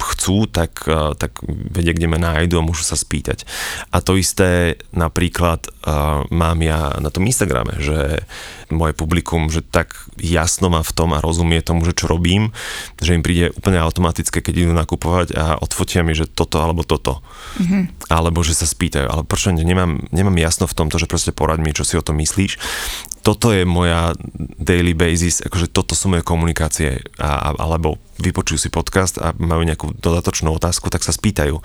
chcú, tak, tak vedia, kde ma nájdu a môžu sa spýtať. A to isté napríklad uh, mám ja na tom Instagrame, že moje publikum, že tak jasno má v tom a rozumie tomu, že čo robím, že im príde úplne automatické, keď idú nakupovať a odfotia mi, že toto alebo toto. Mm-hmm. Alebo že sa spýtajú, ale prečo nemám, nemám jasno v tomto, že proste poraď mi, čo si o tom myslíš toto je moja daily basis, akože toto sú moje komunikácie, a, alebo vypočujú si podcast a majú nejakú dodatočnú otázku, tak sa spýtajú.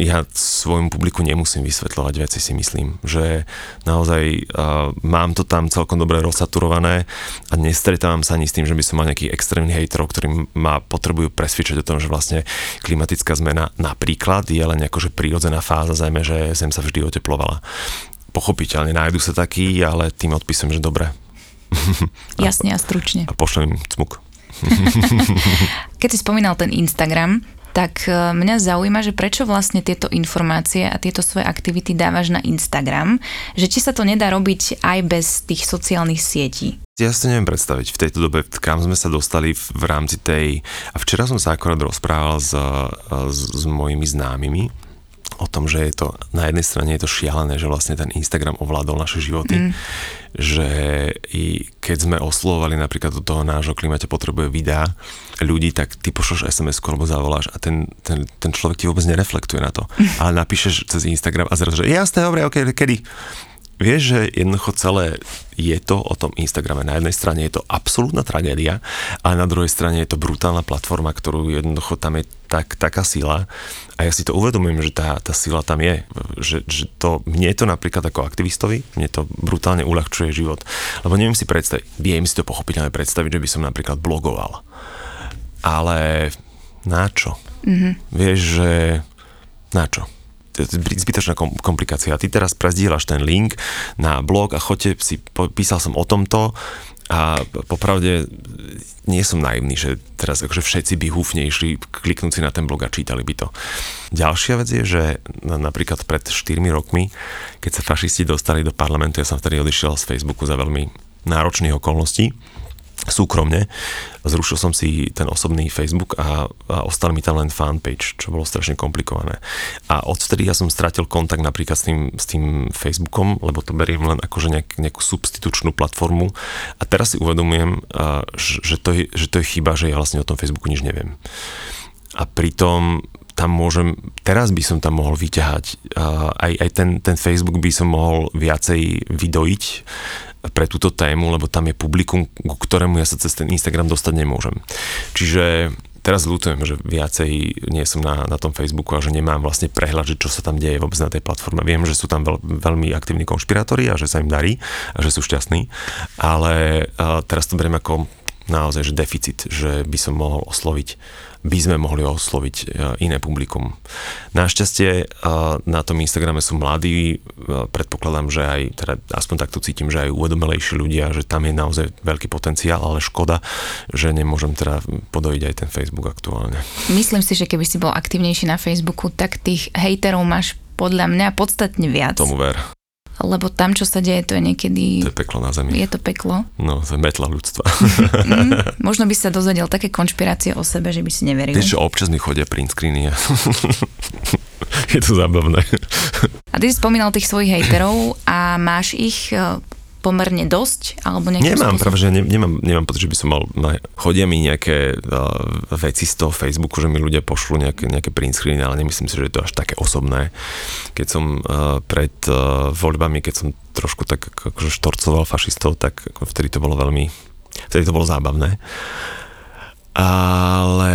Ja svojmu publiku nemusím vysvetľovať veci, si myslím, že naozaj uh, mám to tam celkom dobre rozsaturované a nestretávam sa ani s tým, že by som mal nejakých extrémnych hejterov, ktorí ma potrebujú presvedčať o tom, že vlastne klimatická zmena napríklad je len akože prírodzená fáza zajme, že Zem sa vždy oteplovala pochopiteľne nájdu sa takí, ale tým odpisujem, že dobre. Jasne a stručne. A pošlem im cmuk. Keď si spomínal ten Instagram, tak e, mňa zaujíma, že prečo vlastne tieto informácie a tieto svoje aktivity dávaš na Instagram, že či sa to nedá robiť aj bez tých sociálnych sietí. Ja si to neviem predstaviť v tejto dobe, kam sme sa dostali v, v rámci tej... A včera som sa akorát rozprával s, s, s mojimi známymi, o tom, že je to, na jednej strane je to šialené, že vlastne ten Instagram ovládol naše životy, mm. Že i keď sme oslovovali napríklad do toho nášho klimate potrebuje videá ľudí, tak ty pošloš SMS alebo zavoláš a ten, ten, ten človek ti vôbec nereflektuje na to. Ale napíšeš cez Instagram a zrazu, že jasné, dobre, ok, kedy? Vieš, že jednoducho celé je to o tom Instagrame. Na jednej strane je to absolútna tragédia, a na druhej strane je to brutálna platforma, ktorú jednoducho tam je tak, taká sila. A ja si to uvedomujem, že tá, tá sila tam je. Že, že to, mne to napríklad ako aktivistovi, mne to brutálne uľahčuje život. Lebo neviem si predstaviť, viem si to pochopiteľne predstaviť, že by som napríklad blogoval. Ale na čo? Mm-hmm. Vieš, že na čo? Zbytočná komplikácia. Ty teraz prezdieľaš ten link na blog a chodte si, písal som o tomto a popravde nie som naivný, že teraz akože všetci by húfne išli kliknúť si na ten blog a čítali by to. Ďalšia vec je, že napríklad pred 4 rokmi, keď sa fašisti dostali do parlamentu, ja som vtedy odišiel z Facebooku za veľmi náročných okolností, súkromne. Zrušil som si ten osobný Facebook a, a ostal mi tam len fanpage, čo bolo strašne komplikované. A odvtedy ja som stratil kontakt napríklad s tým, s tým Facebookom, lebo to beriem len akože nejak, nejakú substitučnú platformu. A teraz si uvedomujem, že to, je, že to je chyba, že ja vlastne o tom Facebooku nič neviem. A pritom tam môžem, teraz by som tam mohol vyťahať, aj, aj ten, ten Facebook by som mohol viacej vydojiť, pre túto tému, lebo tam je publikum, ku ktorému ja sa cez ten Instagram dostať nemôžem. Čiže teraz ľutujem, že viacej nie som na, na tom Facebooku a že nemám vlastne prehľad, že čo sa tam deje vôbec na tej platforme. Viem, že sú tam veľ, veľmi aktívni konšpirátori a že sa im darí a že sú šťastní, ale teraz to beriem ako naozaj že deficit, že by som mohol osloviť by sme mohli osloviť e, iné publikum. Našťastie e, na tom Instagrame sú mladí, e, predpokladám, že aj, teda aspoň takto cítim, že aj uvedomelejší ľudia, že tam je naozaj veľký potenciál, ale škoda, že nemôžem teda podojiť aj ten Facebook aktuálne. Myslím si, že keby si bol aktívnejší na Facebooku, tak tých hejterov máš podľa mňa podstatne viac. Tomu ver lebo tam, čo sa deje, to je niekedy... To je peklo na zemi. Je to peklo. No, to je metla ľudstva. mm, možno by sa dozvedel také konšpirácie o sebe, že by si neveril. Vieš, čo občas mi chodia print screeny. je to zábavné. a ty si spomínal tých svojich hejterov a máš ich e, pomerne dosť? Alebo Nemám, spôsobom? práve, že ne, nemám, nemám pocit, že by som mal, na- chodia mi nejaké uh, veci z toho Facebooku, že mi ľudia pošlú nejaké, nejaké print screeny, ale nemyslím si, že je to až také osobné. Keď som uh, pred uh, voľbami, keď som trošku tak akože štorcoval fašistov, tak vtedy to bolo veľmi, vtedy to bolo zábavné. Ale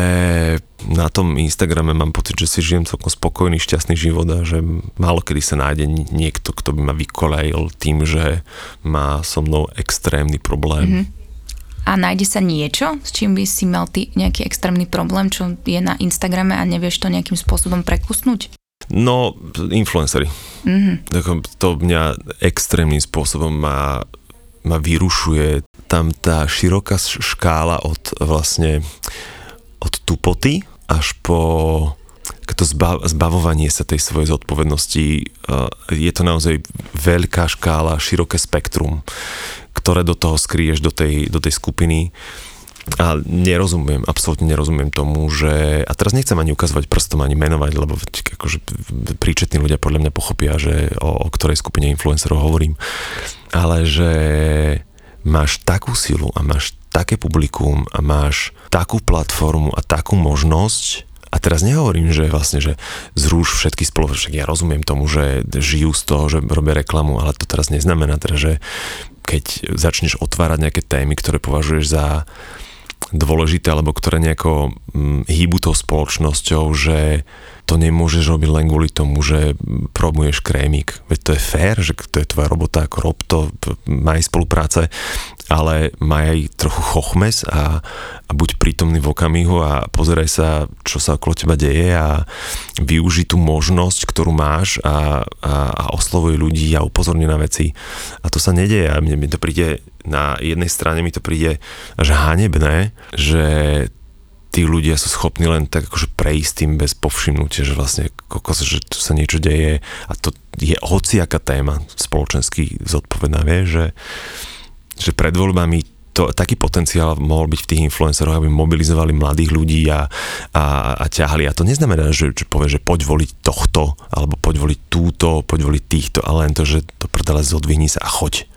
na tom Instagrame mám pocit, že si žijem celkom spokojný, šťastný život a že málo kedy sa nájde niekto, kto by ma vykolejil tým, že má so mnou extrémny problém. Mm-hmm. A nájde sa niečo, s čím by si mal ty nejaký extrémny problém, čo je na Instagrame a nevieš to nejakým spôsobom prekusnúť? No, influencery. Mm-hmm. To mňa extrémnym spôsobom ma, ma vyrušuje. Tam tá široká škála od vlastne od tupoty až po to zbav, zbavovanie sa tej svojej zodpovednosti. Je to naozaj veľká škála, široké spektrum, ktoré do toho skryješ, do tej, do tej skupiny. A nerozumiem, absolútne nerozumiem tomu, že... A teraz nechcem ani ukazovať prstom, ani menovať, lebo akože príčetní ľudia podľa mňa pochopia, že o, o ktorej skupine influencerov hovorím. Ale že máš takú silu a máš také publikum a máš takú platformu a takú možnosť a teraz nehovorím, že vlastne, že zrúš všetky spoločnosti, ja rozumiem tomu, že žijú z toho, že robia reklamu, ale to teraz neznamená teda, že keď začneš otvárať nejaké témy, ktoré považuješ za dôležité, alebo ktoré nejako hm, hýbu tou spoločnosťou, že to nemôžeš robiť len kvôli tomu, že promuješ krémik. Veď to je fér, že to je tvoja robota, ako rob to, maj spolupráce, ale maj aj trochu chochmes a, a buď prítomný v okamihu a pozeraj sa, čo sa okolo teba deje a využi tú možnosť, ktorú máš a, a, a oslovuj ľudí a upozorni na veci. A to sa nedeje a mne, mne to príde na jednej strane mi to príde až hanebné, že tí ľudia sú schopní len tak akože prejsť tým bez povšimnutia, že vlastne kokos, že tu sa niečo deje a to je hociaká téma spoločensky zodpovedná, vie, že, že pred voľbami to, taký potenciál mohol byť v tých influenceroch, aby mobilizovali mladých ľudí a, a, a ťahali. A to neznamená, že, že povie, že poď voliť tohto, alebo poď voliť túto, poď voliť týchto, ale len to, že to prdele zodvihni sa a choď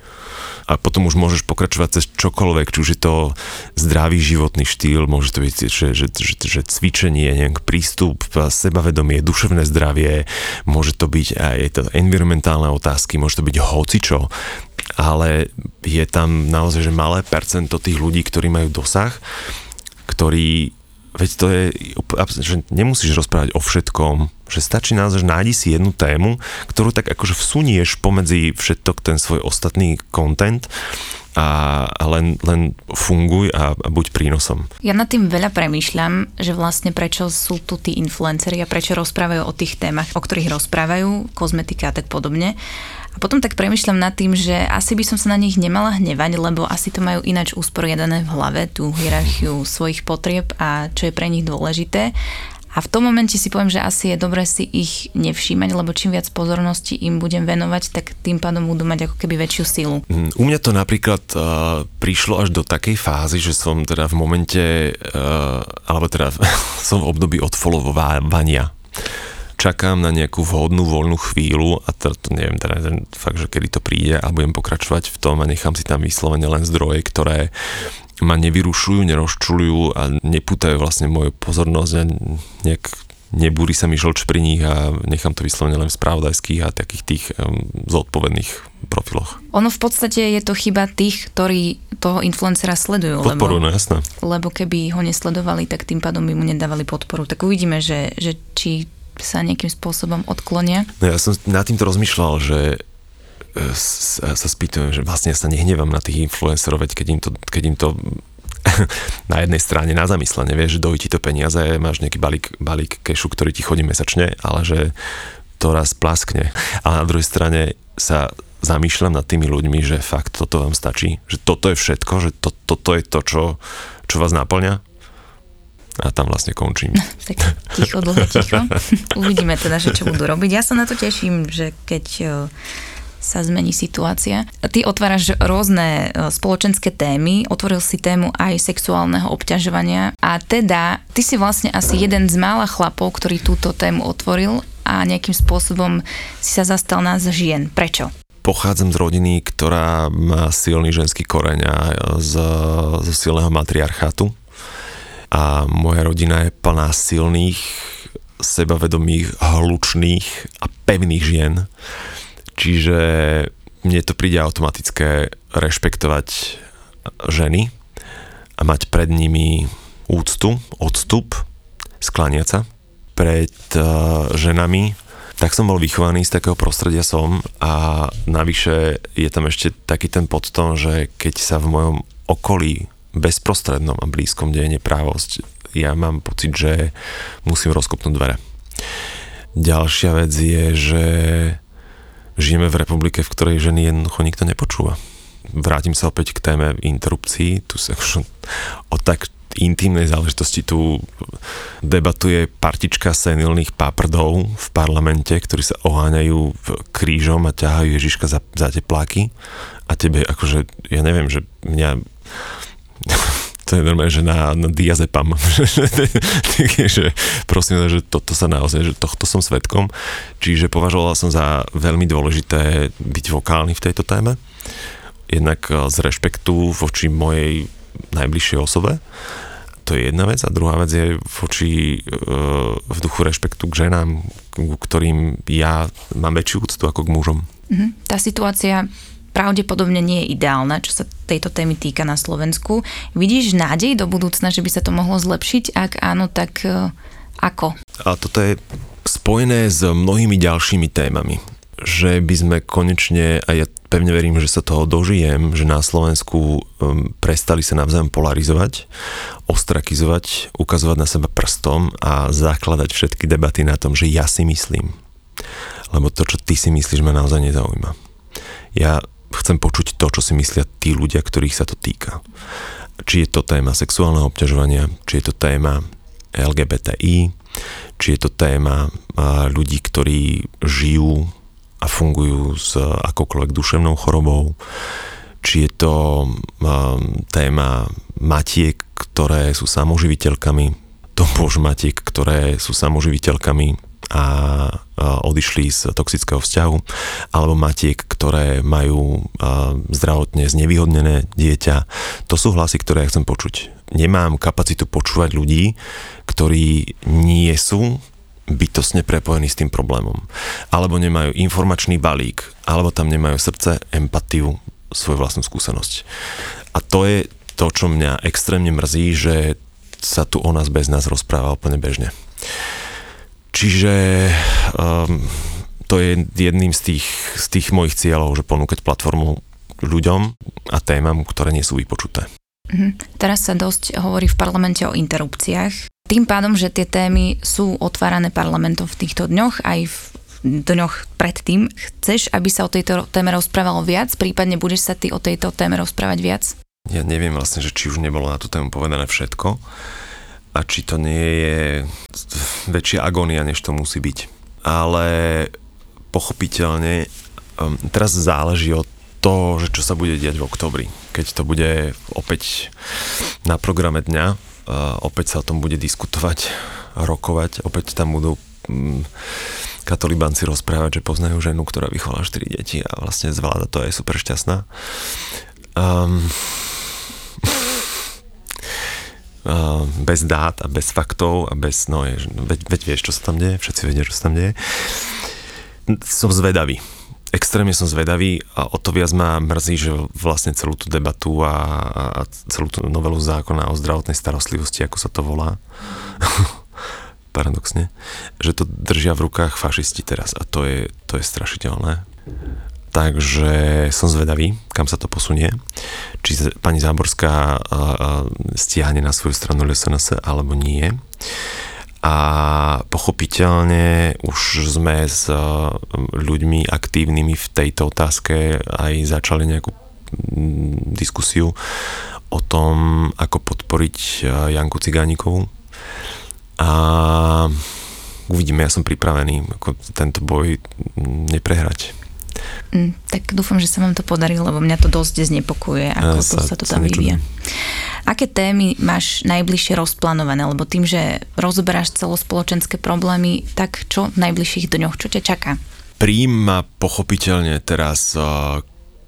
a potom už môžeš pokračovať cez čokoľvek, či už je to zdravý životný štýl, môže to byť, že, že, že, že cvičenie, nejak prístup, sebavedomie, duševné zdravie, môže to byť aj to environmentálne otázky, môže to byť hocičo, ale je tam naozaj, že malé percento tých ľudí, ktorí majú dosah, ktorí veď to je, že nemusíš rozprávať o všetkom, že stačí naozaj, že nájdi si jednu tému, ktorú tak akože vsunieš pomedzi všetok ten svoj ostatný content a len, len funguj a, a buď prínosom. Ja nad tým veľa premýšľam, že vlastne prečo sú tu tí influenceri a prečo rozprávajú o tých témach, o ktorých rozprávajú, kozmetika a tak podobne. A potom tak premyšľam nad tým, že asi by som sa na nich nemala hnevať, lebo asi to majú ináč usporiadané v hlave, tú hierarchiu svojich potrieb a čo je pre nich dôležité. A v tom momente si poviem, že asi je dobré si ich nevšímať, lebo čím viac pozornosti im budem venovať, tak tým pádom budú mať ako keby väčšiu silu. U mňa to napríklad uh, prišlo až do takej fázy, že som teda v momente, uh, alebo teda som v období odfollowovania čakám na nejakú vhodnú voľnú chvíľu a to, to neviem teda fakt, že kedy to príde a budem pokračovať v tom a nechám si tam vyslovene len zdroje, ktoré ma nevyrušujú, nerozčulujú a nepútajú vlastne moju pozornosť a nejak nebúri sa mi žlč pri nich a nechám to vyslovene len v spravodajských a takých tých um, zodpovedných profiloch. Ono v podstate je to chyba tých, ktorí toho influencera sledujú. Podporu, lebo, no jasné. Lebo keby ho nesledovali, tak tým pádom by mu nedávali podporu. Tak uvidíme, že, že či sa nejakým spôsobom odklonia? No ja som nad týmto rozmýšľal, že e, sa spýtujem, že vlastne ja sa nehnevám na tých influencerov, veď keď im to, keď im to na jednej strane na zamyslenie, vieš, že dojí ti to peniaze, máš nejaký balík, balík kešu, ktorý ti chodí mesačne, ale že to raz plaskne. A na druhej strane sa zamýšľam nad tými ľuďmi, že fakt toto vám stačí, že toto je všetko, že to, toto je to, čo, čo vás naplňa a tam vlastne končím. tak ticho, dlho ticho. Uvidíme teda, že čo budú robiť. Ja sa na to teším, že keď e, sa zmení situácia. Ty otváraš rôzne e, spoločenské témy, otvoril si tému aj sexuálneho obťažovania a teda ty si vlastne asi jeden z mála chlapov, ktorý túto tému otvoril a nejakým spôsobom si sa zastal nás žien. Prečo? pochádzam z rodiny, ktorá má silný ženský koreň a z, z silného matriarchátu. A moja rodina je plná silných, sebavedomých, hlučných a pevných žien. Čiže mne to príde automatické rešpektovať ženy a mať pred nimi úctu, odstup, sklaniať sa pred uh, ženami, tak som bol vychovaný z takého prostredia som a navyše je tam ešte taký ten podton, že keď sa v mojom okolí bezprostrednom a blízkom deje neprávosť, ja mám pocit, že musím rozkopnúť dvere. Ďalšia vec je, že žijeme v republike, v ktorej ženy jednoducho nikto nepočúva. Vrátim sa opäť k téme interrupcií. Tu sa o tak intimnej záležitosti tu debatuje partička senilných páprdov v parlamente, ktorí sa oháňajú krížom a ťahajú Ježiška za, za tepláky a tebe akože, ja neviem, že mňa to je normálne, že na, na diazepam. že prosím, že toto sa naozaj, že tohto som svetkom. Čiže považoval som za veľmi dôležité byť vokálny v tejto téme. Jednak eh, z rešpektu voči mojej najbližšej osobe. To je jedna vec. A druhá vec je voči eh, v duchu rešpektu k ženám, k ktorým ja mám väčšiu úctu ako k mužom. Mhm. Tá situácia pravdepodobne nie je ideálna, čo sa tejto témy týka na Slovensku. Vidíš nádej do budúcna, že by sa to mohlo zlepšiť? Ak áno, tak uh, ako? A toto je spojené s mnohými ďalšími témami. Že by sme konečne, a ja pevne verím, že sa toho dožijem, že na Slovensku um, prestali sa navzájom polarizovať, ostrakizovať, ukazovať na seba prstom a zakladať všetky debaty na tom, že ja si myslím. Lebo to, čo ty si myslíš, ma naozaj nezaujíma. Ja chcem počuť to, čo si myslia tí ľudia, ktorých sa to týka. Či je to téma sexuálneho obťažovania, či je to téma LGBTI, či je to téma ľudí, ktorí žijú a fungujú s akoukoľvek duševnou chorobou, či je to téma matiek, ktoré sú samoživiteľkami, to matiek, ktoré sú samoživiteľkami a odišli z toxického vzťahu, alebo matiek, ktoré majú zdravotne znevýhodnené dieťa. To sú hlasy, ktoré ja chcem počuť. Nemám kapacitu počúvať ľudí, ktorí nie sú bytosne prepojení s tým problémom. Alebo nemajú informačný balík, alebo tam nemajú srdce, empatiu, svoju vlastnú skúsenosť. A to je to, čo mňa extrémne mrzí, že sa tu o nás bez nás rozpráva úplne bežne. Čiže um, to je jedným z tých, z tých mojich cieľov, že ponúkať platformu ľuďom a témam, ktoré nie sú vypočuté. Mhm. Teraz sa dosť hovorí v parlamente o interrupciách. Tým pádom, že tie témy sú otvárané parlamentom v týchto dňoch, aj v dňoch predtým, chceš, aby sa o tejto téme rozprávalo viac? Prípadne budeš sa ty o tejto téme rozprávať viac? Ja neviem vlastne, že či už nebolo na tú tému povedané všetko a či to nie je väčšia agónia, než to musí byť. Ale pochopiteľne um, teraz záleží od to, že čo sa bude diať v oktobri. Keď to bude opäť na programe dňa, uh, opäť sa o tom bude diskutovať, rokovať, opäť tam budú um, rozprávať, že poznajú ženu, ktorá vychovala 4 deti a vlastne zvláda to je super šťastná. Um, bez dát a bez faktov a bez, no je, veď, veď vieš, čo sa tam deje, všetci vedia, čo sa tam deje. Som zvedavý. Extrémne som zvedavý a o to viac ma mrzí, že vlastne celú tú debatu a, a celú tú novelu zákona o zdravotnej starostlivosti, ako sa to volá, paradoxne, že to držia v rukách fašisti teraz a to je, to je strašiteľné takže som zvedavý, kam sa to posunie. Či pani Záborská stiahne na svoju stranu LSNS alebo nie. A pochopiteľne už sme s ľuďmi aktívnymi v tejto otázke aj začali nejakú diskusiu o tom, ako podporiť Janku Cigánikovú. A uvidíme, ja som pripravený ako tento boj neprehrať. Mm, tak dúfam, že sa vám to podarí, lebo mňa to dosť znepokuje, ako ja to sa, sa to tam vyvíja. Aké témy máš najbližšie rozplánované? Lebo tým, že rozoberáš celospoločenské problémy, tak čo v najbližších dňoch? Čo ťa čaká? príjma pochopiteľne teraz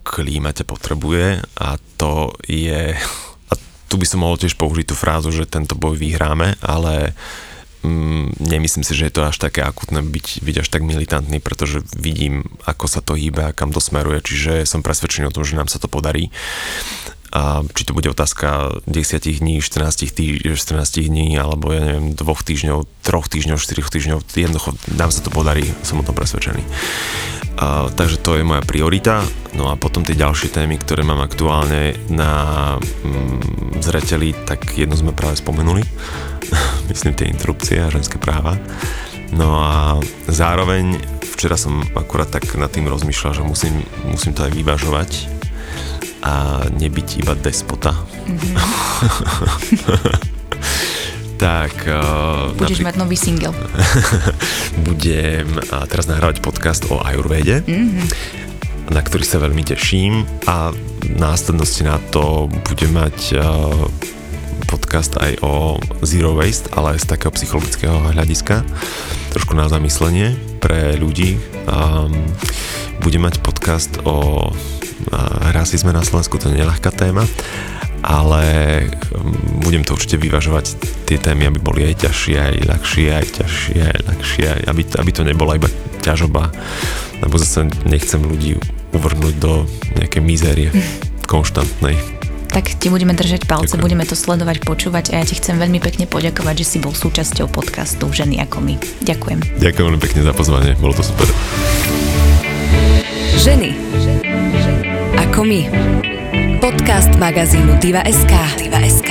klíma ťa potrebuje a to je, a tu by som mohol tiež použiť tú frázu, že tento boj vyhráme, ale mm, nemyslím si, že je to až také akutné byť, byť až tak militantný, pretože vidím, ako sa to hýbe a kam to smeruje, čiže som presvedčený o tom, že nám sa to podarí. A či to bude otázka 10 dní, 14, tý, 14 dní, alebo ja neviem, dvoch týždňov, troch týždňov, 4 týždňov, jednoducho nám sa to podarí, som o tom presvedčený. A, takže to je moja priorita. No a potom tie ďalšie témy, ktoré mám aktuálne na mm, zreteli, tak jednu sme práve spomenuli. Myslím tie interrupcie a ženské práva. No a zároveň včera som akurát tak nad tým rozmýšľal, že musím, musím to aj vyvažovať a nebyť iba despota. Mm-hmm. tak... Uh, Budeš napríklad, mať nový single. budem uh, teraz nahrávať podcast o Ayurvede, mm-hmm. na ktorý sa veľmi teším a následnosti na to budem mať uh, podcast aj o Zero Waste, ale z takého psychologického hľadiska. Trošku na zamyslenie pre ľudí. Um, budem mať podcast o rasizme na Slovensku, to je neľahká téma, ale um, budem to určite vyvažovať tie témy, aby boli aj ťažšie, aj ľahšie, aj ťažšie, aj ľahšie, aby, aby to nebola iba ťažoba, lebo zase nechcem ľudí uvrhnúť do nejakej mizérie konštantnej. Tak ti budeme držať palce, Ďakujem. budeme to sledovať, počúvať a ja ti chcem veľmi pekne poďakovať, že si bol súčasťou podcastu Ženy ako my. Ďakujem. Ďakujem veľmi pekne za pozvanie, bolo to super. Ženy ako my. Podcast magazínu Diva.sk. Diva.sk.